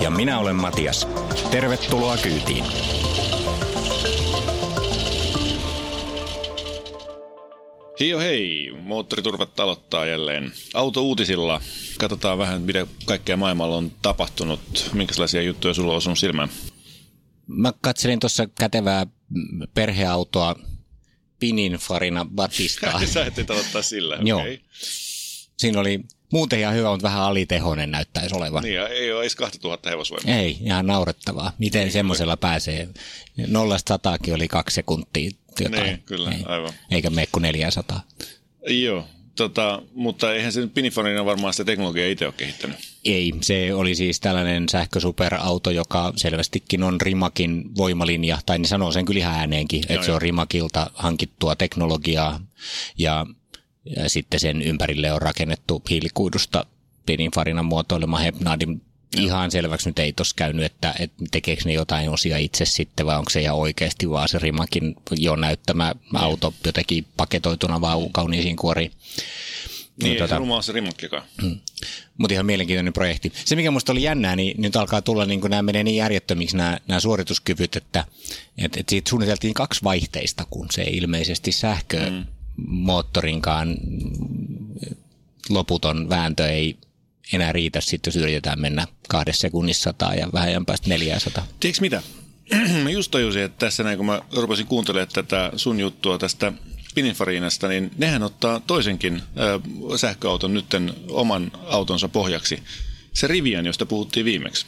Ja minä olen Matias. Tervetuloa kyytiin. Hio hei, moottoriturvat aloittaa jälleen autouutisilla. Katsotaan vähän, mitä kaikkea maailmalla on tapahtunut. Minkälaisia juttuja sulla on sun silmään? Mä katselin tuossa kätevää perheautoa Pininfarina Batistaa. Sä et aloittaa sillä, Joo. Okay. Siinä oli muuten ihan hyvä, mutta vähän alitehoinen näyttäisi olevan. Niin, ja ei ole edes 2000 hevosvoimaa. Ei, ihan naurettavaa. Miten niin, semmoisella pääsee? Nollasta sataakin oli kaksi sekuntia jotain. Niin, kyllä, ei, aivan. Eikä mene kuin 400. Joo, tota, mutta eihän se Pinifarina varmaan sitä teknologiaa itse ole kehittänyt. Ei, se oli siis tällainen sähkösuperauto, joka selvästikin on Rimakin voimalinja, tai ne sanoo sen kyllä ihan ääneenkin, että se on Rimakilta hankittua teknologiaa, ja, ja sitten sen ympärille on rakennettu hiilikuidusta Pininfarinan muotoilema Hepnadin ihan selväksi nyt ei tuossa käynyt, että, että tekeekö ne jotain osia itse sitten, vai onko se ihan oikeasti vaan se Rimakin jo näyttämä auto jotenkin paketoituna vaan kauniisiin kuoriin. Niin, ei tota, se rumaa se rimakkikaan. Hmm. Mutta ihan mielenkiintoinen projekti. Se, mikä musta oli jännää, niin nyt alkaa tulla, niin kun nämä menee niin järjettömiksi nämä, nämä suorituskyvyt, että, että, että siitä suunniteltiin kaksi vaihteista, kun se ilmeisesti sähkömoottorinkaan loputon vääntö ei enää riitä sitten, jos yritetään mennä kahdessa sekunnissa sataa ja vähän ajan päästä 400. Tiedätkö mitä? mä just tajusin, että tässä näin kun mä rupesin kuuntelemaan tätä sun juttua tästä Pininfarinasta, niin nehän ottaa toisenkin äh, sähköauton nytten oman autonsa pohjaksi. Se Rivian, josta puhuttiin viimeksi.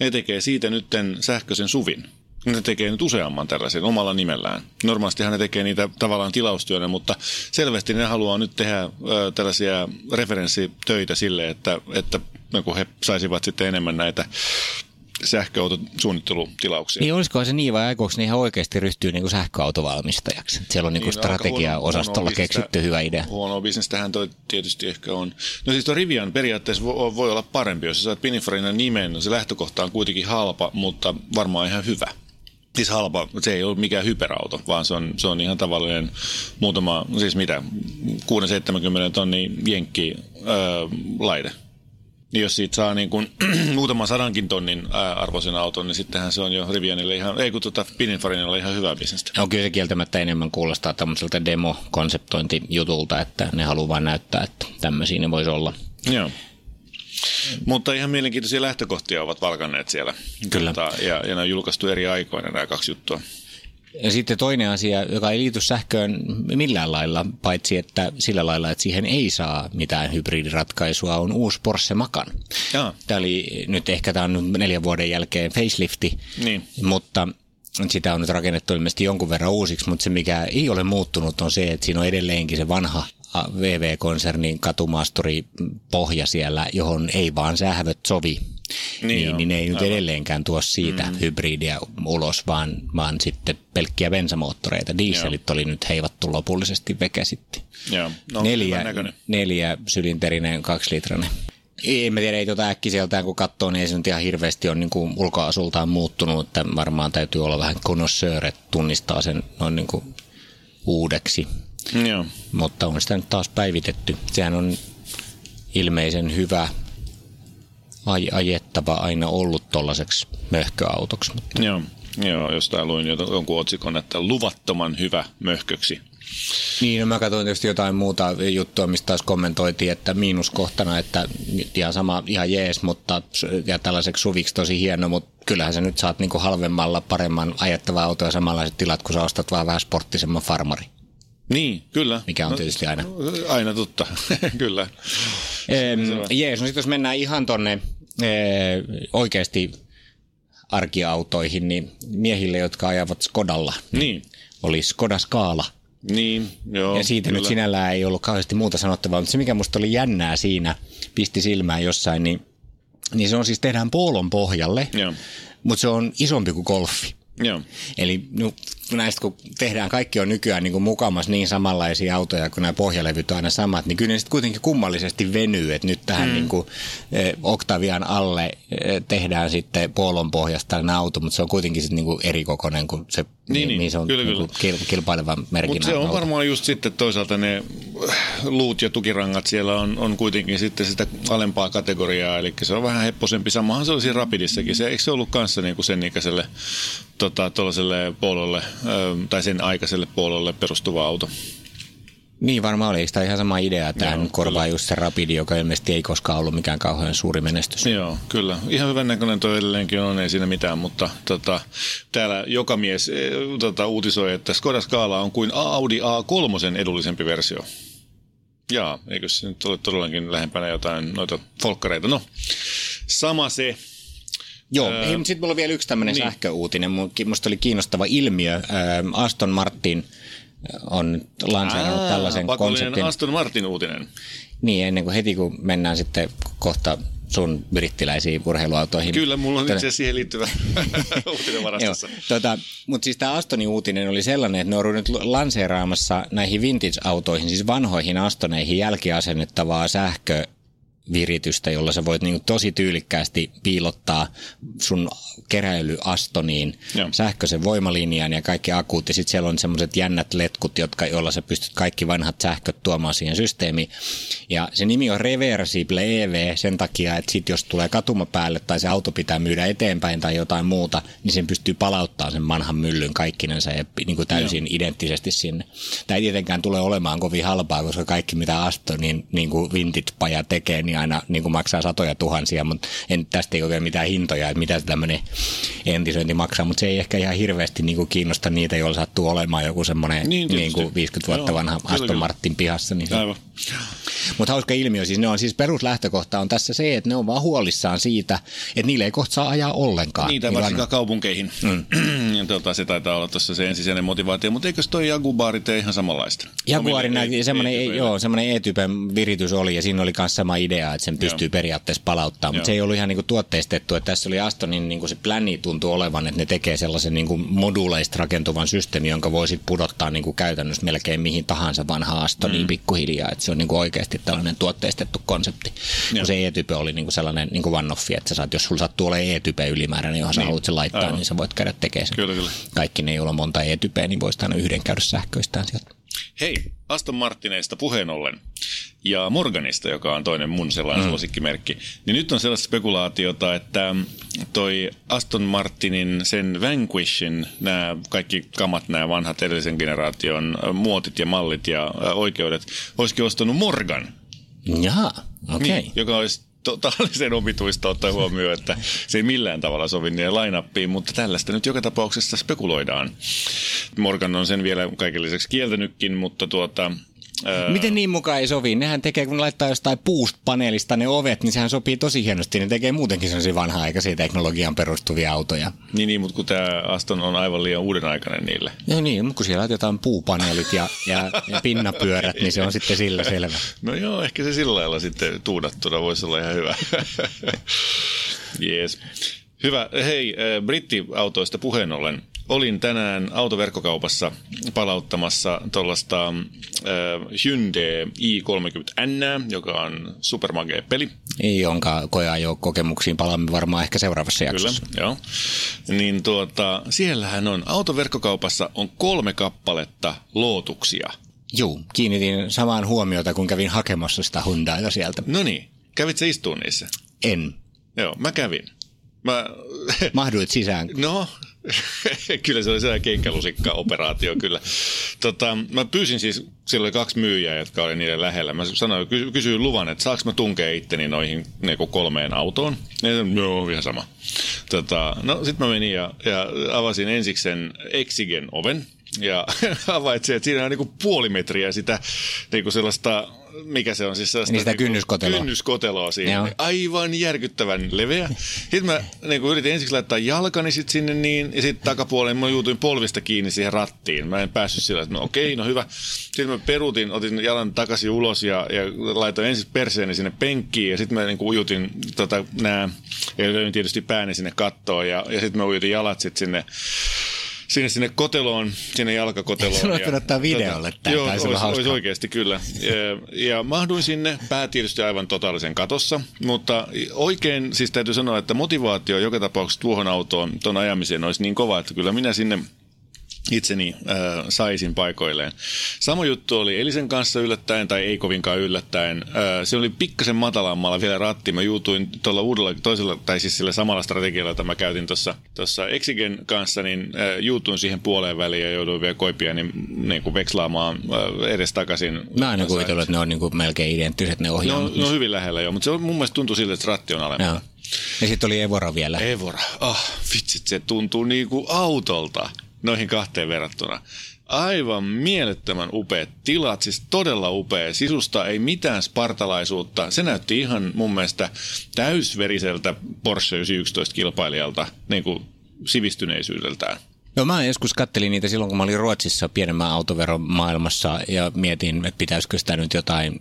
Ne tekee siitä nytten sähköisen suvin. Ne tekee nyt useamman tällaisen omalla nimellään. Normaalistihan ne tekee niitä tavallaan tilaustyönä, mutta selvästi ne haluaa nyt tehdä ö, tällaisia referenssitöitä sille, että, että kun he saisivat sitten enemmän näitä sähköautosuunnittelutilauksia. Niin olisiko se niin vai aikooko ne ihan oikeasti ryhtyy niin kuin sähköautovalmistajaksi? Siellä on niin niin, strategia-osastolla keksitty hyvä idea. Huonoa bisnestähän toi tietysti ehkä on. No siis tuo Rivian periaatteessa voi, voi olla parempi, jos sä saat Pininfarinan nimen. No se lähtökohta on kuitenkin halpa, mutta varmaan ihan hyvä. Siis halpa, se ei ole mikään hyperauto, vaan se on, se on ihan tavallinen muutama, siis mitä, 6-70 tonni jenkki öö, laite. Niin jos siitä saa niin kuin muutaman sadankin tonnin arvoisen auton, niin sittenhän se on jo Rivianille ihan, ei kun tuota Pininfarinilla ihan hyvää bisnestä. On kyllä se kieltämättä enemmän kuulostaa tämmöiseltä demo-konseptointijutulta, että ne haluaa vain näyttää, että tämmöisiä ne voisi olla. Joo. Mutta ihan mielenkiintoisia lähtökohtia ovat valkanneet siellä. Kyllä. Tota, ja, ja ne on julkaistu eri aikoina nämä kaksi juttua. Ja sitten toinen asia, joka ei liity sähköön millään lailla, paitsi että sillä lailla, että siihen ei saa mitään hybridiratkaisua, on uusi Porsche Macan. Jaa. Tämä oli nyt ehkä tämä on neljän vuoden jälkeen facelifti, Niin. mutta sitä on nyt rakennettu ilmeisesti jonkun verran uusiksi, mutta se mikä ei ole muuttunut on se, että siinä on edelleenkin se vanha VV-konsernin katumaasturi pohja siellä, johon ei vaan sähvöt sovi. Niin Niin, joo, niin ei nyt edelleenkään tuo siitä mm. hybridiä ulos, vaan, vaan sitten pelkkiä bensamoottoreita. Dieselit oli nyt heivattu lopullisesti veke sitten. Joo. No, neljä, neljä sylinterinen, kaksilitrainen. En mä tiedä, ei tuota äkkiseltään kun katsoo, niin ei se nyt ihan hirveästi ole niin kuin ulkoasultaan muuttunut, että varmaan täytyy olla vähän connoisseur, että tunnistaa sen noin niin kuin uudeksi. Joo. Mutta on sitä nyt taas päivitetty. Sehän on ilmeisen hyvä aj- ajettava aina ollut tuollaiseksi möhköautoksi. Mutta Joo. Joo, jostain luin jo- jonkun otsikon, että luvattoman hyvä möhköksi. Niin, no mä katsoin tietysti jotain muuta juttua, mistä taas kommentoitiin, että miinuskohtana, että ihan sama, ihan jees, mutta ja tällaiseksi suviksi tosi hieno, mutta kyllähän sä nyt saat niinku halvemmalla paremman ajettavaa autoa ja samanlaiset tilat, kun sä ostat vaan vähän sporttisemman farmari. Niin, kyllä. Mikä on tietysti aina. Aina totta, kyllä. Ehm, jees, no sitten jos mennään ihan tonne ee, oikeasti arkiautoihin, niin miehille, jotka ajavat Skodalla, Niin, oli Skoda Skaala. niin, joo. Ja siitä kyllä. nyt sinällään ei ollut kauheasti muuta sanottavaa, mutta se mikä musta oli jännää siinä, pisti silmään jossain, niin niin se on siis tehdään poolon pohjalle, Joo. mutta se on isompi kuin golfi. Joo. Eli no, näistä kun tehdään, kaikki on nykyään niin kuin mukamas niin samanlaisia autoja, kun nämä pohjalevyt on aina samat, niin kyllä ne sitten kuitenkin kummallisesti venyy, että nyt tähän mm. niin kuin, eh, Octavian alle eh, tehdään sitten Polon pohjasta tällainen auto, mutta se on kuitenkin sitten niin kuin eri kokoinen kuin se, Niin, niin. se on Kyllä, niin kuin kil- kilpailevan merkinnän Mutta se on auto. varmaan just sitten toisaalta ne luut ja tukirangat siellä on, on kuitenkin sitten sitä alempaa kategoriaa, eli se on vähän hepposempi. Samahan se oli siinä Rapidissakin. Se, eikö se ollut kanssa niinku sen ikäiselle tota, tuollaiselle tai sen aikaiselle puololle perustuva auto? Niin varmaan oli. Eikö Tämä ihan sama idea, että tämä Joo, korvaa just se Rapidi, joka ilmeisesti ei koskaan ollut mikään kauhean suuri menestys. Joo, kyllä. Ihan hyvän näköinen toi edelleenkin on, ei siinä mitään, mutta tota, täällä joka mies e, tota, uutisoi, että Skoda Scala on kuin Audi A3 edullisempi versio. Jaa, eikö se nyt ole todellakin lähempänä jotain noita folkkareita? No, sama se. Joo, Öö, sitten mulla on vielä yksi tämmöinen niin. sähköuutinen. Minusta oli kiinnostava ilmiö. Öö, Aston Martin on lanseerannut tällaisen konseptin. Aston Martin uutinen. Niin, ennen kuin heti kun mennään sitten kohta sun brittiläisiin urheiluautoihin. Kyllä, mulla on Tällä- itse asiassa siihen liittyvä uutinen Joo, varastossa. tota, mutta siis tämä Astonin uutinen oli sellainen, että ne on nyt lanseeraamassa näihin vintage-autoihin, siis vanhoihin Astoneihin jälkiasennettavaa sähkö viritystä, jolla sä voit niinku tosi tyylikkäästi piilottaa sun keräily Astoniin Joo. sähköisen voimalinjan ja kaikki akut. Ja sitten siellä on semmoiset jännät letkut, jotka, joilla sä pystyt kaikki vanhat sähköt tuomaan siihen systeemiin. Ja se nimi on Reversible EV sen takia, että sit jos tulee katuma päälle tai se auto pitää myydä eteenpäin tai jotain muuta, niin sen pystyy palauttamaan sen vanhan myllyn kaikkinensa ja niin kuin täysin Joo. identtisesti sinne. Tämä ei tietenkään tule olemaan kovin halpaa, koska kaikki mitä Astonin niin kuin vintage-paja tekee, niin aina niin kuin maksaa satoja tuhansia, mutta en, tästä ei vielä mitään hintoja, että mitä se tämmöinen entisöinti maksaa, mutta se ei ehkä ihan hirveästi niin kuin kiinnosta niitä, joilla sattuu olemaan joku semmoinen Niin, niin, kuin 50 vuotta Joo, vanha kyllä, Aston. Martin pihassa. Niin Aivan. mutta hauska ilmiö, siis ne on siis peruslähtökohta on tässä se, että ne on vaan huolissaan siitä, että niille ei kohta saa ajaa ollenkaan. Niitä Niin varsinkaan vanha- kaupunkeihin. Mm. ja tota, se taitaa olla tuossa se ensisijainen motivaatio, mutta eikös toi Jaguari tee ihan samanlaista? Jaguarin Omille näin, E- semmoinen, E-typeille. joo, semmoinen E-typen viritys oli ja siinä oli myös sama idea, että sen pystyy Joo. periaatteessa palauttamaan, mutta se ei ollut ihan niinku tuotteistettu, että tässä oli Astonin niinku se pläni tuntuu olevan, että ne tekee sellaisen niinku moduuleista rakentuvan systeemin, jonka voi sit pudottaa niinku käytännössä melkein mihin tahansa vanhaan Astoniin mm. pikkuhiljaa, että se on niinku oikeasti tällainen tuotteistettu konsepti. Joo. Kun se E-type oli niinku sellainen niinku one-offi, että sä saat, jos sulla sattuu olemaan E-type ylimääräinen, johon sä Niin. haluat sen laittaa, Aivan. niin sä voit käydä tekemään sen. Kyllä, kyllä. Kaikki ne, joilla on monta E-typeä, niin voisi aina yhden käydä sähköistään sieltä. Hei, Aston Martineista puheen ollen ja Morganista, joka on toinen mun sellainen mm. suosikkimerkki, niin nyt on sellaista spekulaatiota, että toi Aston Martinin, sen Vanquishin, nämä kaikki kamat, nämä vanhat edellisen generaation muotit ja mallit ja oikeudet, olisikin ostanut Morgan, Jaha, okei. Okay. niin, joka olisi totaalisen omituista ottaa huomioon, että se ei millään tavalla sovi niiden lainappiin, mutta tällaista nyt joka tapauksessa spekuloidaan. Morgan on sen vielä kaiken lisäksi kieltänytkin, mutta tuota... ää, Miten niin mukaan ei sovi? Nehän tekee, kun ne laittaa jostain puust-paneelista ne ovet, niin sehän sopii tosi hienosti. Ne tekee muutenkin sellaisia vanha-aikaisia teknologiaan perustuvia autoja. Niin, niin, mutta kun tämä Aston on aivan liian uuden aikainen niille. Ja niin, mutta kun siellä laitetaan puupaneelit ja, ja, ja pinnapyörät, niin se on sitten sillä selvä. No joo, ehkä se sillä lailla sitten tuudattuna voisi olla ihan hyvä. Jees. Hyvä. Hei, äh, brittiautoista puheen ollen. Olin tänään autoverkkokaupassa palauttamassa tuollaista äh, Hyundai i30N, joka on supermagea peli. Jonka koeajo kokemuksiin palaamme varmaan ehkä seuraavassa Kyllä, jaksossa. joo. Niin tuota, siellähän on, autoverkkokaupassa on kolme kappaletta lootuksia. Juu, kiinnitin samaan huomiota, kun kävin hakemassa sitä Hyundaita sieltä. No niin, kävit sä istuun niissä? En. Joo, mä kävin. Mä, Mahduit sisään. no, kyllä se oli sellainen kenkälusikka-operaatio kyllä. Tota, mä pyysin siis, siellä oli kaksi myyjää, jotka oli niiden lähellä. Mä sanoin, ky- kysyin luvan, että saanko mä tunkea itteni noihin niinku kolmeen autoon. Ja ne sanoi, joo, ihan sama. Tota, no sit mä menin ja, ja avasin ensiksi sen Exigen oven. Ja havaitsin, että siinä on niinku puoli metriä sitä niinku sellaista mikä se on siis sellaista... Niin sitä niinku kynnyskoteloa. Kynnyskoteloa siihen. Joo. Aivan järkyttävän leveä. Sitten mä niin yritin ensiksi laittaa jalkani sit sinne niin, ja sitten takapuoleen mä juutuin polvista kiinni siihen rattiin. Mä en päässyt sillä, että no okei, no hyvä. Sitten mä peruutin, otin jalan takaisin ulos ja, ja laitoin ensin perseeni sinne penkkiin, ja sitten mä niin ujutin tota, nää, ja löin tietysti pääni sinne kattoon, ja, ja sitten mä ujutin jalat sit sinne sinne, sinne koteloon, sinne jalkakoteloon. Sun olisi ottaa videolle tää, Joo, olisi olisi, oikeasti kyllä. Ja, ja mahduin sinne, pää tietysti aivan totaalisen katossa, mutta oikein siis täytyy sanoa, että motivaatio joka tapauksessa tuohon autoon, tuon ajamiseen olisi niin kova, että kyllä minä sinne itseni äh, saisin paikoilleen. Sama juttu oli Elisen kanssa yllättäen, tai ei kovinkaan yllättäen. Äh, se oli pikkasen matalammalla vielä ratti. Mä juutuin tuolla uudella, toisella, tai siis sillä samalla strategialla, jota mä käytin tuossa, Exigen kanssa, niin äh, juutuin siihen puoleen väliin ja jouduin vielä koipia niin, niin kuin vekslaamaan äh, edestakaisin. Mä oon aina kuvitellut, että ne on niin kuin melkein identtiset ne ohjaamat. ne on hyvin lähellä jo, mutta se on, mun mielestä tuntui siltä, että ratti on. Joo. Ja sitten oli Evora vielä. Evora, ah, vitsit, se tuntuu niinku autolta noihin kahteen verrattuna. Aivan mielettömän upeat tilat, siis todella upea. Sisusta ei mitään spartalaisuutta. Se näytti ihan mun mielestä täysveriseltä Porsche 911 kilpailijalta, niin kuin sivistyneisyydeltään. No mä joskus kattelin niitä silloin, kun mä olin Ruotsissa pienemmän autoveron maailmassa ja mietin, että pitäisikö sitä nyt jotain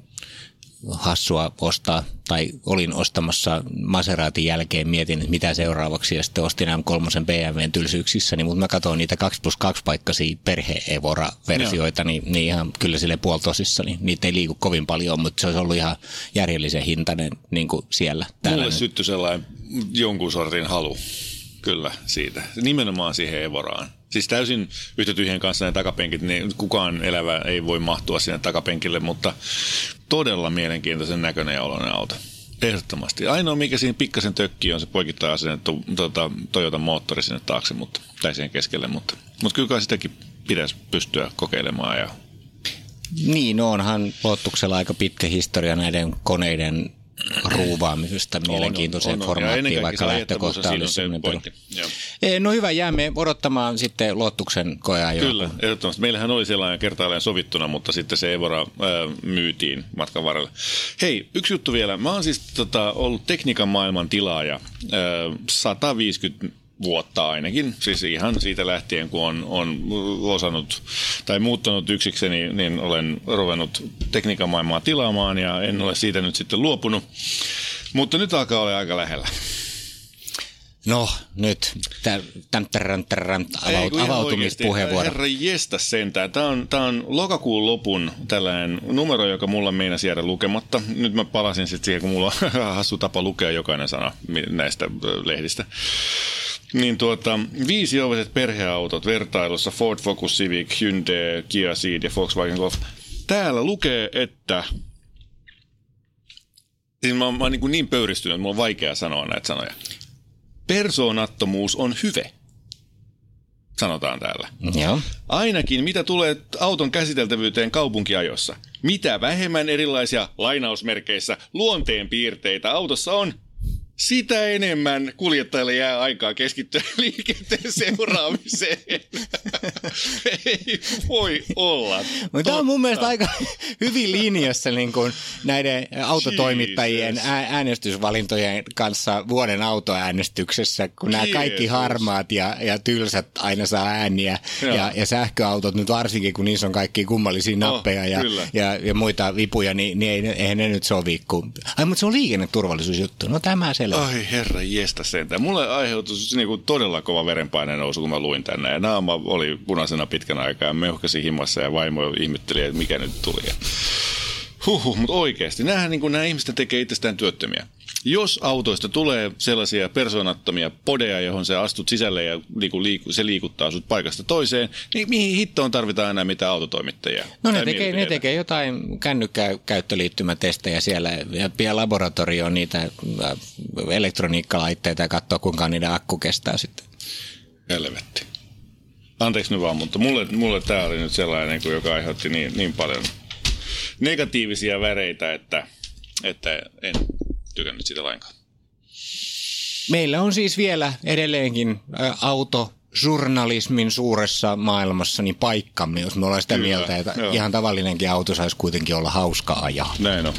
hassua ostaa, tai olin ostamassa Maseratin jälkeen, mietin, että mitä seuraavaksi, ja sitten ostin M3 BMWn tylsyyksissä, niin, mutta mä katsoin niitä 2 plus 2 paikkaisia perhe-evora-versioita, niin, niin ihan kyllä sille puoltosissa, niin niitä ei liiku kovin paljon, mutta se olisi ollut ihan järjellisen hintainen niin kuin siellä. Täällä Mulle syttyi sellainen jonkun sortin halu, kyllä, siitä. Nimenomaan siihen Evoraan. Siis täysin yhtä tyhjän kanssa ne takapenkit, niin kukaan elävä ei voi mahtua sinne takapenkille, mutta todella mielenkiintoisen näköinen ja oloinen auto. Ehdottomasti. Ainoa, mikä siinä pikkasen tökkii, on se poikittain asennettu tota, Toyota moottori sinne taakse, mutta, tai siihen keskelle, mutta, mutta kyllä kai sitäkin pitäisi pystyä kokeilemaan ja Niin, onhan Lottuksella aika pitkä historia näiden koneiden ruuvaamisesta mielenkiintoiseen On, on, formaattiin, vaikka lähtökohta oli semmoinen peru. No hyvä, jäämme odottamaan sitten Lottuksen koeajoa. Kyllä, ehdottomasti. Meillähän oli sellainen kertaalleen sovittuna, mutta sitten se Evora ää, myytiin matkan varrella. Hei, yksi juttu vielä. Mä oon siis tota, ollut tekniikan maailman tilaaja ää, 150 vuotta ainakin, siis ihan siitä lähtien, kun on, on osannut tai muuttanut yksikseni, niin olen ruvennut tekniikan maailmaa tilaamaan ja en ole siitä nyt sitten luopunut. Mutta nyt alkaa olla aika lähellä. No, nyt tä- täm, tärän, tärän, avaut, avautumispuheenvuoro. Herra jestä sentään. Tämä on, tämä on lokakuun lopun tällainen numero, joka mulla meinasi jäädä lukematta. Nyt mä palasin sitten siihen, kun mulla on hassu tapa lukea jokainen sana näistä lehdistä. Niin tuota, viisi ovaiset perheautot vertailussa Ford Focus Civic, Hyundai, Kia Ceed ja Volkswagen Golf. Täällä lukee, että... Siis mä, oon- mä oon niin, niin pöyristynyt, että mulla on vaikea sanoa näitä sanoja. Persoonattomuus on hyve, sanotaan täällä. Joo. Ainakin mitä tulee auton käsiteltävyyteen kaupunkiajossa. Mitä vähemmän erilaisia lainausmerkeissä luonteen piirteitä autossa on, sitä enemmän kuljettajalle jää aikaa keskittyä liikenteen seuraamiseen. Ei voi olla. Mutta tämä on mun mielestä aika hyvin linjassa niin kuin näiden autotoimittajien Jesus. äänestysvalintojen kanssa vuoden autoäänestyksessä, kun nämä kaikki harmaat ja, ja tylsät aina saa ääniä Joo. ja, ja sähköautot nyt varsinkin, kun niissä on kaikki kummallisia nappeja ja, kyllä. ja, ja muita vipuja, niin, niin ei, eihän ne nyt sovi. Kun... Ai, mutta se on liikenneturvallisuusjuttu. No tämä selvä. Ai herra jestä sentään. Mulle aiheutui niinku todella kova verenpaineen nousu, kun mä luin tänne. Ja naama oli punaisena pitkän aikaa meuhkasi himassa ja vaimo ihmetteli, että mikä nyt tuli. Huhhuh, mutta oikeasti. Nämähän niin nämä ihmiset tekee itsestään työttömiä. Jos autoista tulee sellaisia persoonattomia podeja, johon sä astut sisälle ja liiku, liiku, se liikuttaa sut paikasta toiseen, niin mihin hittoon tarvitaan enää mitään autotoimittajia? No ne tekee, ne tekee jotain kännykkäkäyttöliittymätestejä siellä ja pian laboratorioon niitä äh, elektroniikkalaitteita ja katsoa kuinka niiden akku kestää sitten. Helvetti. Anteeksi nyt vaan, mutta mulle, mulle tämä oli nyt sellainen, kuin, joka aiheutti niin, niin paljon negatiivisia väreitä, että, että en tykännyt sitä lainkaan. Meillä on siis vielä edelleenkin auto journalismin suuressa maailmassa niin paikkamme, jos me ollaan sitä Kyllä, mieltä, että joo. ihan tavallinenkin auto saisi kuitenkin olla hauska ajaa. Näin on.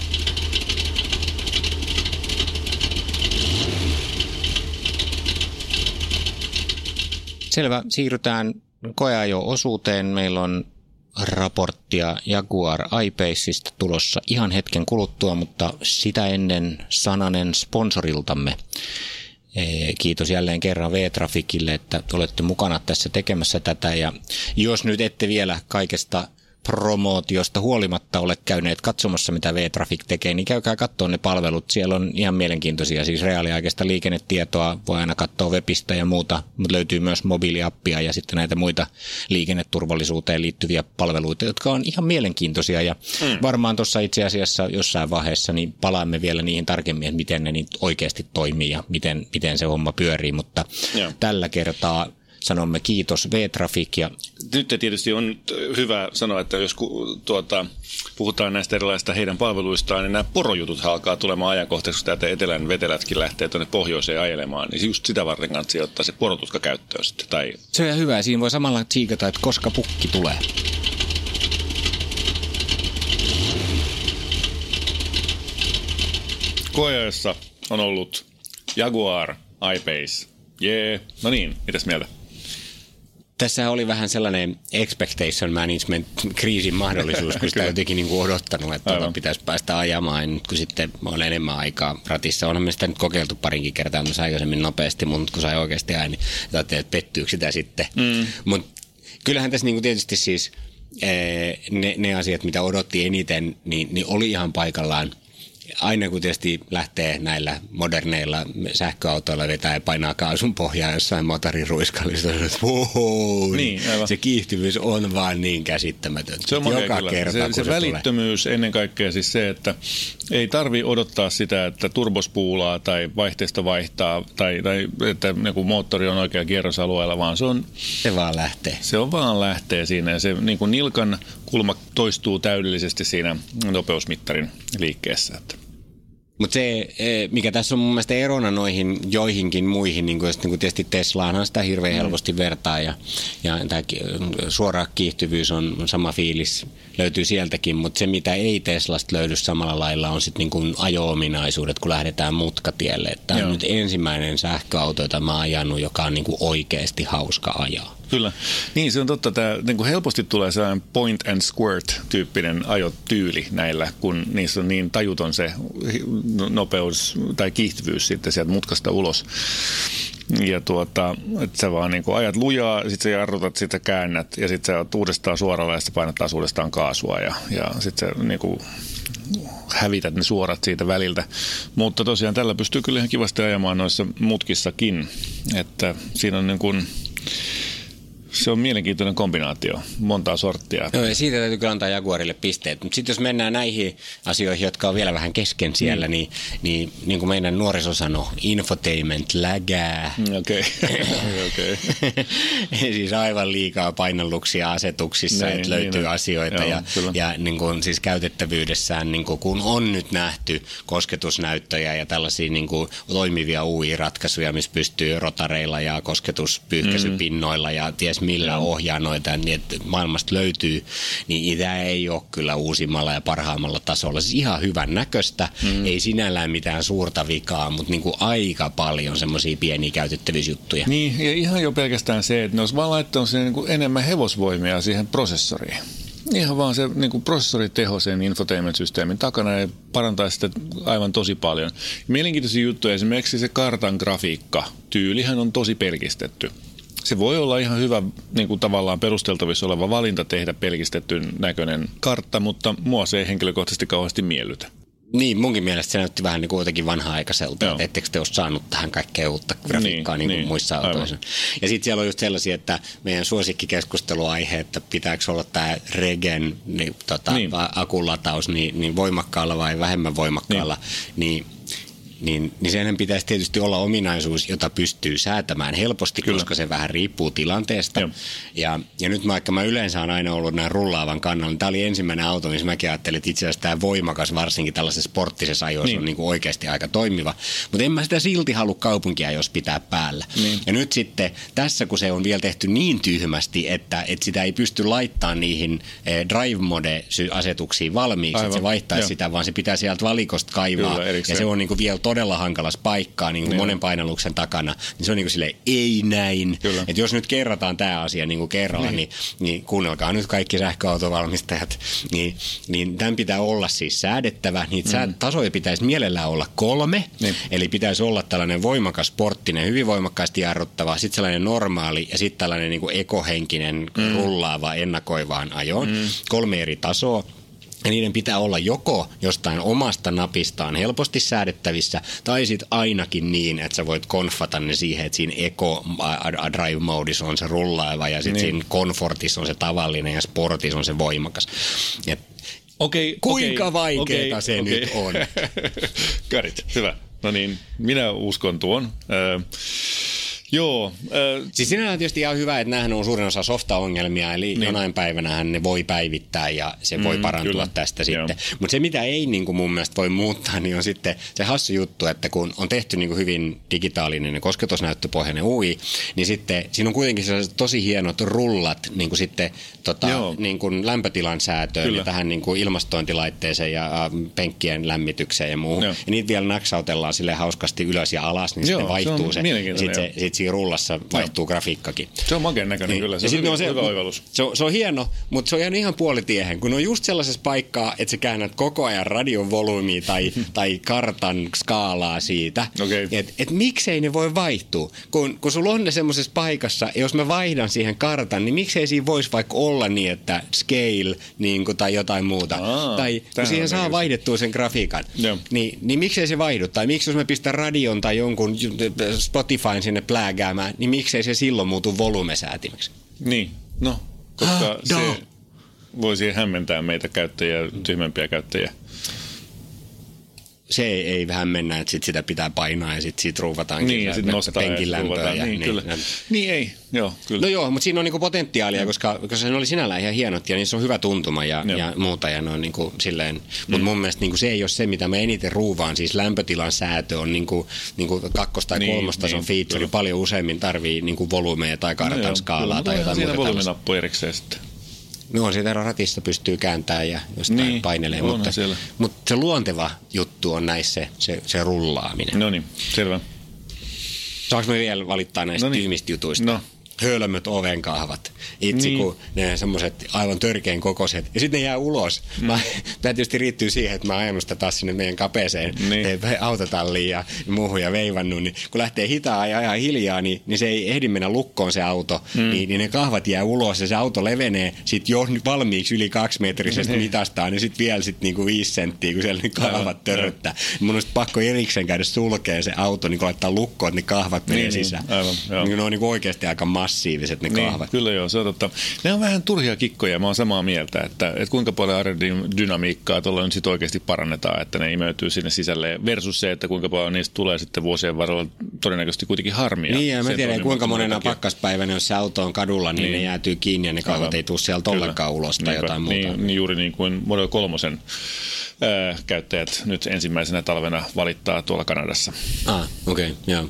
Selvä, siirrytään koeajo-osuuteen. Meillä on raporttia Jaguar I-Paceista tulossa ihan hetken kuluttua, mutta sitä ennen sananen sponsoriltamme. Kiitos jälleen kerran V-Trafikille, että olette mukana tässä tekemässä tätä. Ja jos nyt ette vielä kaikesta promootiosta huolimatta ole käyneet katsomassa, mitä V-Traffic tekee, niin käykää katsoa ne palvelut. Siellä on ihan mielenkiintoisia, siis reaaliaikaista liikennetietoa, voi aina katsoa webistä ja muuta, mutta löytyy myös mobiiliappia ja sitten näitä muita liikenneturvallisuuteen liittyviä palveluita, jotka on ihan mielenkiintoisia ja mm. varmaan tuossa itse asiassa jossain vaiheessa niin palaamme vielä niihin tarkemmin, että miten ne nyt oikeasti toimii ja miten, miten se homma pyörii, mutta Joo. tällä kertaa sanomme kiitos V-Traffic ja Nyt tietysti on hyvä sanoa, että jos tuota, puhutaan näistä erilaisista heidän palveluistaan, niin nämä porojutut alkaa tulemaan ajankohtaisesti, kun täältä etelän vetelätkin lähtee tuonne pohjoiseen ajelemaan, niin just sitä varten kannattaa ottaa se porotuska käyttöön sitten. Tai se on hyvä. Siinä voi samalla tsiikata, että koska pukki tulee. koeajassa on ollut Jaguar I-Pace. Jee. No niin, mitäs mieltä? Tässä oli vähän sellainen expectation management kriisin mahdollisuus, kun sitä jotenkin niin kuin odottanut, että tota pitäisi päästä ajamaan. Ja nyt kun sitten on enemmän aikaa ratissa, onhan me sitä nyt kokeiltu parinkin kertaa myös aikaisemmin nopeasti, mutta kun sai oikeasti aina, niin ajattelin, että pettyykö sitä sitten. Mm. Mutta kyllähän tässä niin kuin tietysti siis eh, ne, ne asiat, mitä odotti eniten, niin, niin oli ihan paikallaan aina kun tietysti lähtee näillä moderneilla sähköautoilla vetää ja painaa kaasun pohjaa jossain motorin ruiskallista, että wow, Niin, aivan. se kiihtyvyys on vaan niin käsittämätöntä. Se on Joka kyllä. kerta, se, se, se, välittömyys ennen kaikkea siis se, että ei tarvi odottaa sitä, että turbos puulaa tai vaihteesta vaihtaa tai, tai että niin moottori on oikea kierrosalueella, vaan se on, tulee. se vaan lähtee. se on vaan lähtee siinä ja se niin kuin nilkan kulma toistuu täydellisesti siinä nopeusmittarin liikkeessä. Että. Mutta se, eh, mikä tässä on mun mielestä erona noihin joihinkin muihin, niin kuin, niin kuin tietysti Teslaanhan sitä hirveän helposti vertaa ja, ja tämä suora kiihtyvyys on sama fiilis, löytyy sieltäkin, mutta se mitä ei Teslasta löydy samalla lailla on sitten niin ajo-ominaisuudet, kun lähdetään mutkatielle. Tämä Joo. on nyt ensimmäinen sähköauto, jota mä oon ajanut, joka on niin kuin oikeasti hauska ajaa. Kyllä. Niin, se on totta. Tämä niin kuin helposti tulee sellainen point and squirt-tyyppinen ajotyyli näillä, kun niissä on niin tajuton se nopeus tai kiihtyvyys sitten sieltä mutkasta ulos. Ja tuota, että sä vaan niin ajat lujaa, sitten sä jarrutat, sitten sä käännät ja sitten sä oot uudestaan suoralla ja sitten painat taas uudestaan kaasua ja, ja sitten sä niin kuin hävität ne suorat siitä väliltä. Mutta tosiaan tällä pystyy kyllä ihan kivasti ajamaan noissa mutkissakin, että siinä on niin kuin, se on mielenkiintoinen kombinaatio, montaa sorttia. Joo, ja siitä täytyy kyllä antaa Jaguarille pisteet. Mutta sitten jos mennään näihin asioihin, jotka on vielä vähän kesken siellä, mm. niin, niin, niin kuin meidän nuoriso sanoi, infotainment lägää. Okei, okei. siis aivan liikaa painalluksia asetuksissa, Niin, että löytyy niin on. asioita Joo, ja, kyllä. ja niin kuin, siis käytettävyydessään, niin kuin, kun on nyt nähty kosketusnäyttöjä ja tällaisia niin kuin, toimivia UI-ratkaisuja, missä pystyy rotareilla ja kosketuspyyhkäisypinnoilla ja ties millä ohjaa noita, niin että maailmasta löytyy, niin tämä ei ole kyllä uusimmalla ja parhaimmalla tasolla. Siis ihan hyvän näköistä, mm. ei sinällään mitään suurta vikaa, mutta niin kuin aika paljon semmoisia pieniä käytettävyysjuttuja. Niin, ja ihan jo pelkästään se, että ne olisi vaan laittanut siihen niin kuin enemmän hevosvoimia siihen prosessoriin. Ihan vaan se niin kuin prosessoriteho sen infotainment-systeemin takana ja parantaa sitä aivan tosi paljon. Mielenkiintoisia juttuja, esimerkiksi se kartan grafiikka, tyylihän on tosi pelkistetty. Se voi olla ihan hyvä niin kuin tavallaan perusteltavissa oleva valinta tehdä pelkistetyn näköinen kartta, mutta mua se ei henkilökohtaisesti kauheasti miellytä. Niin, munkin mielestä se näytti vähän niin kuin jotenkin vanha-aikaiselta, Joo. että ettekö te ole saanut tähän kaikkea uutta grafiikkaa niin, Niin, kuin niin, muissa aivan. autoissa. Ja sitten siellä on just sellaisia, että meidän suosikkikeskusteluaihe, että pitääkö olla tämä regen niin, tota, niin. akulataus niin, niin voimakkaalla vai vähemmän voimakkaalla, niin, niin niin, niin senhän pitäisi tietysti olla ominaisuus, jota pystyy säätämään helposti, Kyllä. koska se vähän riippuu tilanteesta. Ja, ja nyt vaikka mä yleensä on aina ollut näin rullaavan kannalla, niin tämä oli ensimmäinen auto, missä mäkin ajattelin, että itse asiassa tämä voimakas, varsinkin tällaisessa sporttisessa ajoissa niin. on niin kuin oikeasti aika toimiva. Mutta en mä sitä silti halua kaupunkia, jos pitää päällä. Niin. Ja nyt sitten tässä, kun se on vielä tehty niin tyhmästi, että, että sitä ei pysty laittamaan niihin eh, drive mode-asetuksiin valmiiksi, Aivan. että se vaihtaisi Joo. sitä, vaan se pitää sieltä valikosta kaivaa. Kyllä, ja se on niin kuin vielä todella hankalas paikkaa niin kuin niin. monen painalluksen takana. Niin se on niin kuin silleen, ei näin. Että jos nyt kerrataan tämä asia niin kuin kerralla, niin. Niin, niin kuunnelkaa nyt kaikki sähköautovalmistajat. Niin, niin tämän pitää olla siis säädettävä. Niitä mm. tasoja pitäisi mielellään olla kolme. Niin. Eli pitäisi olla tällainen voimakas sporttinen, hyvin voimakkaasti jarruttava, sitten sellainen normaali ja sitten tällainen niin kuin ekohenkinen, mm. rullaava, ennakoivaan ajoon. Mm. Kolme eri tasoa. Ja niiden pitää olla joko jostain omasta napistaan helposti säädettävissä, tai sitten ainakin niin, että sä voit konfata ne siihen, että siinä Eco Drive Modissa on se rullaava, ja sitten niin. siinä Comfortissa on se tavallinen, ja Sportissa on se voimakas. Et Okei, Kuinka okei, vaikeaa okei, se okei. nyt on? Karit, hyvä. No niin, minä uskon tuon. Öö, Joo. Äh, siis sinällään tietysti ihan hyvä, että nämähän on suurin osa softa-ongelmia, eli niin. jonain päivänä ne voi päivittää ja se mm, voi parantua kyllä. tästä sitten. Mutta se, mitä ei niin kuin mun mielestä voi muuttaa, niin on sitten se hassu juttu, että kun on tehty niin kuin hyvin digitaalinen ja kosketusnäyttöpohjainen UI, niin sitten siinä on kuitenkin sellaiset tosi hienot rullat niin kuin sitten tota, niin kuin lämpötilan säätöön kyllä. ja tähän niin kuin ilmastointilaitteeseen ja äh, penkkien lämmitykseen ja muuhun. Joo. Ja niitä vielä naksautellaan sille hauskasti ylös ja alas, niin Joo, sitten vaihtuu se. se. Sitten se, sit siinä rullassa vaihtuu no. grafiikkakin. Se on makeen näköinen niin. kyllä, se on, hyvä, on se, hyvä oivallus. Se on, se on hieno, mutta se on ihan puolitiehen, kun on just sellaisessa paikkaa, että sä käännät koko ajan radion volyymia tai, tai kartan skaalaa siitä. Okay. Että et miksei ne voi vaihtua? Kun, kun sulla on ne semmoisessa paikassa, jos mä vaihdan siihen kartan, niin miksei siinä voisi vaikka olla niin, että scale niin kuin, tai jotain muuta. Aa, tai kun siihen saa vaihdettua sen grafiikan, niin, niin miksei se vaihdu? Tai miksi jos mä pistän radion tai jonkun Spotifyn sinne plää pläägäämään, niin miksei se silloin muutu volumesäätimeksi? Niin, no, koska ah, se no. voisi hämmentää meitä käyttäjiä, tyhmempiä käyttäjiä se ei, ei vähän mennä, että sit sitä pitää painaa ja sitten siitä ruuvataan niin, ja sitten nostaa penkin lämpöä. Ja, niin, niin, kyllä. niin, ei, joo, kyllä. No joo, mutta siinä on niinku potentiaalia, koska, koska se oli sinällään ihan hienot ja niissä on hyvä tuntuma ja, ja muuta ja noin niinku silleen. Mutta mm. mun mielestä niinku se ei ole se, mitä me eniten ruuvaan, siis lämpötilan säätö on niinku, niinku kakkos- tai niin, kolmostason niin, feature, kyllä. paljon useimmin tarvii niinku volyymeja tai kartan no skaalaa tai jotain muuta. Siinä volyyminappu erikseen sitten. No siitä ratista pystyy kääntämään ja jostain niin, painelee, mutta, mutta se luonteva juttu on näissä se, se, se rullaaminen. No niin, selvä. Saanko me vielä valittaa näistä Noniin. tyhmistä jutuista? No hölmöt ovenkahvat. Itse niin. kun ne semmoiset aivan törkeän kokoiset. Ja sitten ne jää ulos. Mm. Mä, tämä tietysti riittyy siihen, että mä ajanut sitä taas sinne meidän kapeeseen niin. autotalliin ja muuhun ja veivannut. Niin kun lähtee hitaa ja ajaa hiljaa, niin, niin se ei ehdi mennä lukkoon se auto. Mm. Niin, niin ne kahvat jää ulos ja se auto levenee sitten jo valmiiksi yli kaksimetrisestä mm. mitastaan. Ja sitten vielä sit niinku viisi senttiä, kun siellä ne kahvat törröttää. Mun on pakko erikseen käydä sulkeen se auto, niin kun laittaa lukkoon, että ne kahvat menee niin, niin. sisään. Aivan, niin, ne on niin oikeasti aika massa massiiviset ne niin, kahvat. Kyllä joo, se on totta. Ne on vähän turhia kikkoja, mä oon samaa mieltä, että, että kuinka paljon aerodynamiikkaa tuolla nyt sitten oikeasti parannetaan, että ne imeytyy sinne sisälle versus se, että kuinka paljon niistä tulee sitten vuosien varrella todennäköisesti kuitenkin harmia. Niin, ja mä tiedän, kuinka monena pakkaspäivänä, jos se auto on kadulla, niin, niin. ne jäätyy kiinni ja ne kahvat ei tule sieltä ollenkaan ulos tai Niinpä. jotain muuta. Niin, niin, juuri niin kuin Model 3 käyttäjät nyt ensimmäisenä talvena valittaa tuolla Kanadassa. Ah, okei, okay, joo.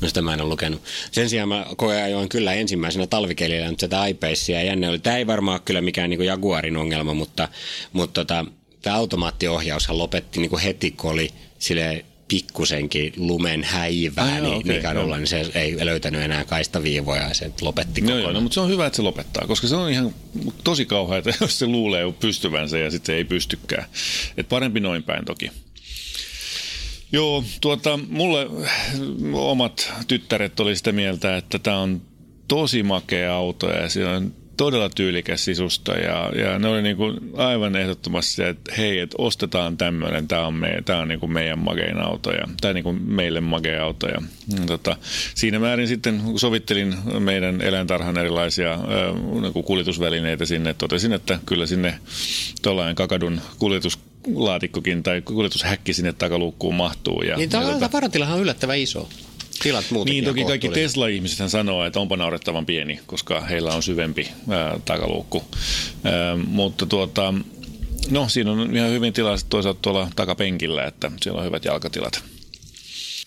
No sitä mä en ole lukenut. Sen sijaan mä koe ajoin kyllä ensimmäisenä talvikelillä nyt tätä iPaceia ja jännä oli. Tämä ei varmaan ole kyllä mikään niin Jaguarin ongelma, mutta, mutta tota, tämä automaattiohjaushan lopetti niin heti, kun oli sille pikkusenkin lumen häivää, Ai, niin, okay, niin kadulla, niin se ei löytänyt enää kaistaviivoja ja se lopetti no kokonaan. Joo, no, mutta se on hyvä, että se lopettaa, koska se on ihan tosi kauheaa, jos se luulee pystyvänsä ja sitten se ei pystykään. Et parempi noin päin toki. Joo, tuota, mulle omat tyttäret oli sitä mieltä, että tämä on tosi makea auto ja siinä on todella tyylikäs sisusta ja, ja ne oli niin kuin aivan ehdottomasti se, että hei, että ostetaan tämmöinen, tämä on, me, tämä on niin kuin meidän makein auto ja, tai niin kuin meille makea auto. Ja, ja tota, siinä määrin sitten sovittelin meidän eläintarhan erilaisia äh, niin kuin kuljetusvälineitä sinne, totesin, että kyllä sinne tuollainen kakadun kuljetus kuljetuslaatikkokin tai kuljetushäkki sinne takaluukkuun mahtuu. Ja, Niin ja varatilahan on yllättävän iso. Tilat muutenkin niin, toki kaikki. Tesla-ihmiset sanoo, että onpa naurettavan pieni, koska heillä on syvempi ää, takaluukku. Ää, mutta tuota, no siinä on ihan hyvin tilaa sit toisaalta tuolla takapenkillä, että siellä on hyvät jalkatilat.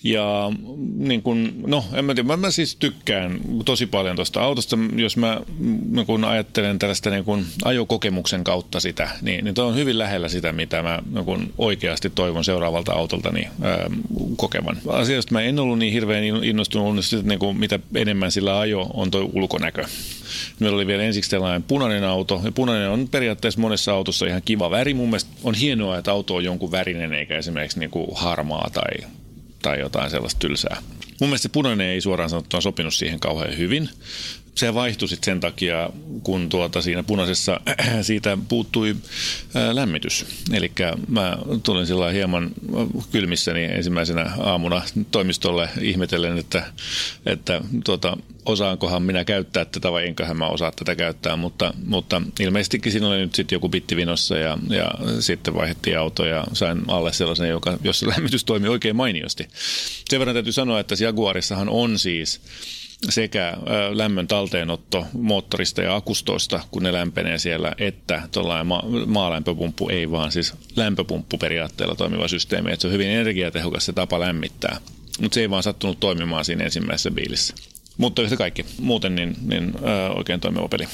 Ja niin kun, no en mä tiedä, mä, mä siis tykkään tosi paljon tuosta autosta, jos mä niin kun ajattelen tällaista niin kun ajokokemuksen kautta sitä, niin, niin toi on hyvin lähellä sitä, mitä mä niin kun oikeasti toivon seuraavalta autoltani ää, kokevan. Asiasta mä en ollut niin hirveän innostunut siitä, niin kun, mitä enemmän sillä ajo on toi ulkonäkö. Meillä oli vielä ensiksi tällainen punainen auto, ja punainen on periaatteessa monessa autossa ihan kiva väri. Mun mielestä on hienoa, että auto on jonkun värinen, eikä esimerkiksi niin kuin harmaa tai tai jotain sellaista tylsää. Mun mielestä se punainen ei suoraan sanottuna sopinut siihen kauhean hyvin. Se vaihtui sitten sen takia, kun tuota siinä punaisessa siitä puuttui lämmitys. Eli mä tulin sillä hieman kylmissäni ensimmäisenä aamuna toimistolle ihmetellen, että, että tuota, osaankohan minä käyttää tätä vai enköhän mä osaa tätä käyttää, mutta, mutta ilmeisestikin siinä oli nyt sitten joku bittivinossa ja, ja sitten vaihdettiin auto ja sain alle sellaisen, joka, jossa lämmitys toimi oikein mainiosti. Sen verran täytyy sanoa, että Jaguarissahan on siis sekä lämmön talteenotto moottorista ja akustoista, kun ne lämpenee siellä, että tuollainen ma- maalämpöpumppu, ei vaan siis lämpöpumppu periaatteella toimiva systeemi, että se on hyvin energiatehokas se tapa lämmittää. Mutta se ei vaan sattunut toimimaan siinä ensimmäisessä biilissä. Mutta yhtä kaikki. Muuten niin, niin ää, oikein toimiva peli.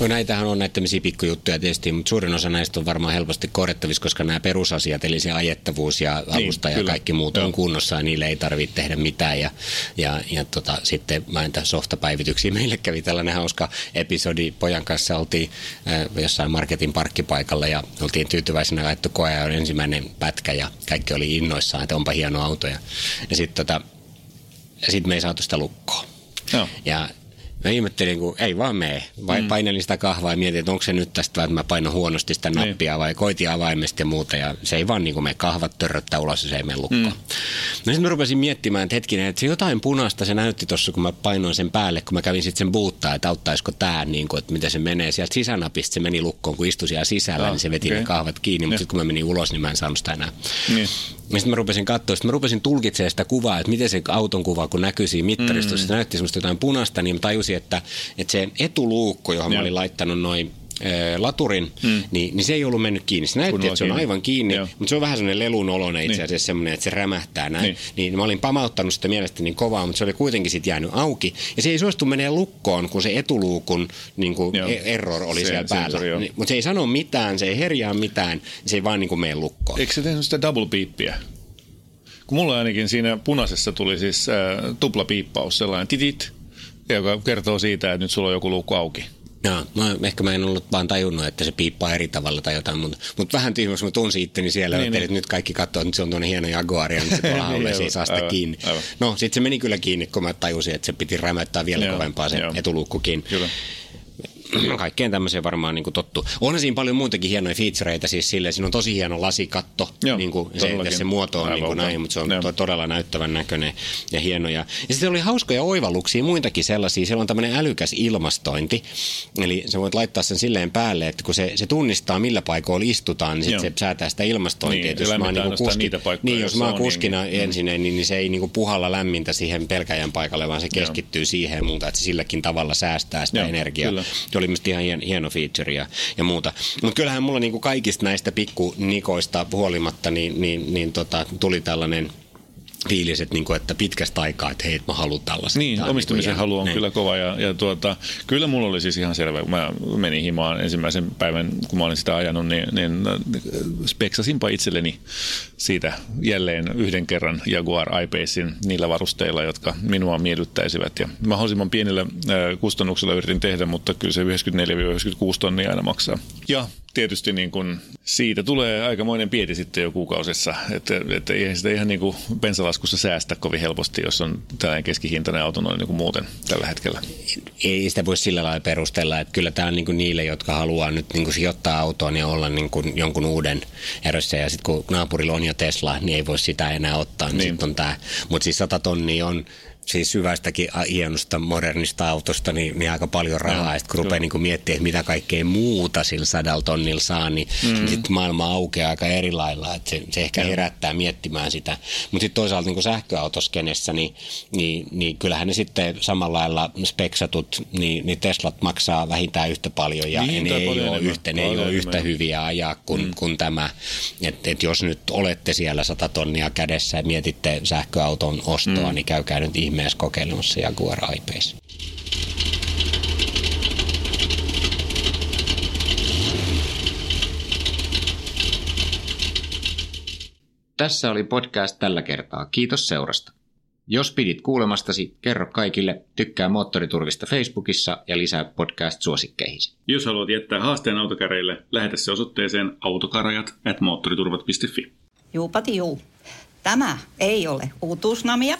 No näitähän on näitä tämmöisiä pikkujuttuja tietysti, mutta suurin osa näistä on varmaan helposti korjattavissa, koska nämä perusasiat, eli se ajettavuus ja alusta niin, ja kyllä. kaikki muut Joo. on kunnossa ja niille ei tarvitse tehdä mitään. Ja, ja, ja tota, sitten mä entä softapäivityksiä. Meille kävi tällainen hauska episodi. Pojan kanssa oltiin äh, jossain marketin parkkipaikalla ja oltiin tyytyväisenä laittu koe ja oli ensimmäinen pätkä ja kaikki oli innoissaan, että onpa hieno auto. Ja, ja sitten tota, sit me ei saatu sitä lukkoa. Joo. Ja mä ihmettelin, kun ei vaan mene. Vai mm. painelin sitä kahvaa ja mietin, että onko se nyt tästä, että mä painan huonosti sitä Niin. nappia vai koitin avaimesta ja muuta. Ja se ei vaan niin kuin me kahvat törröttää ulos ja se ei mene lukkoon. Mm. No sitten mä rupesin miettimään, että hetkinen, että se jotain punaista se näytti tuossa, kun mä painoin sen päälle, kun mä kävin sitten sen buuttaa, että auttaisiko tämä, niin kuin, että miten se menee. Sieltä sisänapista se meni lukkoon, kun istui siellä sisällä, Ah, niin se veti okei. ne kahvat kiinni. Mutta sitten kun mä menin ulos, niin mä en saanut sitä enää. Niin. Ja sitten mä rupesin katsoa, sitten mä rupesin tulkitsemaan sitä kuvaa, että miten se auton kuva, kun näkyy siinä mittaristossa, mm. se näytti semmoista jotain punaista, niin mä tajusin, että, että se etuluukku, johon mä Joo. olin laittanut noin laturin, mm. niin, niin se ei ollut mennyt kiinni. Se näytti, että se on kiinni. aivan kiinni, Joo. mutta se on vähän semmoinen lelun oloinen itse Niin. asiassa semmoinen, että se rämähtää näin. Niin. Niin. niin mä olin pamauttanut sitä mielestäni niin kovaa, mutta se oli kuitenkin sitten jäänyt auki. Ja se ei suostu menee lukkoon, kun se etuluukun niin kuin Joo. error oli Se- siellä päällä. joo. Niin, mutta se ei sano mitään, se ei herjaa mitään, se ei vaan niin kuin mene lukkoon. Eikö se tehnyt sitä double beeppiä? Kun mulla ainakin siinä punaisessa tuli siis äh, tuplapiippaus, sellainen titit, joka kertoo siitä, että nyt sulla on joku luukku auki. Joo, mä, ehkä mä en ollut vaan tajunnut, että se piippaa eri tavalla tai jotain, mutta, mutta vähän tyhmäksi mä tunsin itteni siellä, Niin, että niin. nyt kaikki katsoo, että nyt se on tuonne hieno Jaguar ja nyt se tuolla Niin, ei saa sitä aivan, kiinni. aivan. No, sitten se meni kyllä kiinni, kun mä tajusin, että se piti rämäyttää vielä Joo, kovempaa se joo. etuluukku kiinni. Kyllä. Kaikkeen tämmöiseen varmaan niin kuin tottu. Onhan siinä paljon muutakin hienoja featureita, siis silleen, siinä on tosi hieno lasikatto, Joo, niin kuin se, se muoto on niin kuin näin, mutta se on Joo. to, todella näyttävän näköinen ja hieno. Ja, ja sitten oli hauskoja oivalluksia, muitakin sellaisia. Siellä on tämmöinen älykäs ilmastointi, eli sä voit laittaa sen silleen päälle, että kun se, se tunnistaa millä paikoilla istutaan, niin Joo. sitten se säätää sitä ilmastointia. Niin, jos mä oon ainoastaan niitä paikkoja, niin, jos mä oon on kuskina. Mm. ensin, niin, niin se ei niinku puhalla lämmintä siihen pelkäjän paikalle, vaan se keskittyy siihen ja muuta, että se silläkin tavalla säästää sitä Joo, energiaa. kyllä. Se oli minusta ihan hien, hieno feature ja, ja muuta. Mutta kyllähän mulla niinku kaikista näistä pikkunikoista huolimatta niin, niin, niin tota, tuli tällainen fiilis, että, niinku, että pitkästä aikaa, että hei, mä haluan tällaisen. Niin, on omistamisen niinku halu on hieno. kyllä kova ja, ja tuota, kyllä mulla oli siis ihan selvä, kun mä menin himaan ensimmäisen päivän, kun mä olin sitä ajanut, niin, niin äh, speksasinpa itselleni siitä jälleen yhden kerran Jaguar I-Pacein niillä varusteilla, jotka minua miellyttäisivät ja mahdollisimman pienillä äh, kustannuksilla yritin tehdä, mutta kyllä se 94-96 tonnia aina maksaa. Ja tietysti niin kun siitä tulee aikamoinen pieti sitten jo kuukausissa, että, että eihän sitä ihan niin kuin bensalaskussa säästä kovin helposti, jos on tällainen keskihintainen auto noin niin kuin muuten tällä hetkellä. ei sitä voi sillä lailla perustella, että kyllä tämä on niin niille, jotka haluaa nyt niin sijoittaa autoon ja olla niin kuin jonkun uuden erossa. Ja sitten kun naapurilla on jo Tesla, niin ei voi sitä enää ottaa, niin, Niin. sitten on tämä. Mutta siis 100 tonnia on siis hyvästäkin hienosta modernista autosta niin, niin aika paljon rahaa. Ja sitten kun rupeaa niin miettimään, että mitä kaikkea muuta sillä sadalla tonnilla saa, niin, mm. niin sitten maailma aukeaa aika eri lailla. Että se, se ehkä ja. herättää miettimään sitä. Mutta sitten toisaalta niin sähköautoskenessä, niin, niin, niin kyllähän ne sitten samalla lailla speksatut, niin, niin Teslat maksaa vähintään yhtä paljon ja niin, ne, ei ole, yhtä, ne ei ole yhtä hyviä ajaa kuin, mm. kuin tämä. Että et jos nyt olette siellä sata tonnia kädessä ja mietitte sähköauton ostoa, mm. niin käykää nyt ihmeessä kokeilemassa Jaguar I-Pace. Tässä oli podcast tällä kertaa. Kiitos seurasta. Jos pidit kuulemastasi, kerro kaikille, tykkää Moottoriturvista Facebookissa ja lisää podcast-suosikkeihisi. Jos haluat jättää haasteen autokäreille, lähetä se osoitteeseen autokarajat at moottoriturvat.fi. Juupati juu. Tämä ei ole uutuusnamia.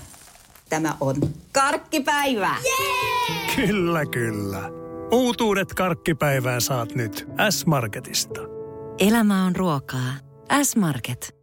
Tämä on karkkipäivää. Yeah! Kyllä, kyllä. Uutuudet karkkipäivään saat nyt S-Marketista. Elämä on ruokaa. S-Market.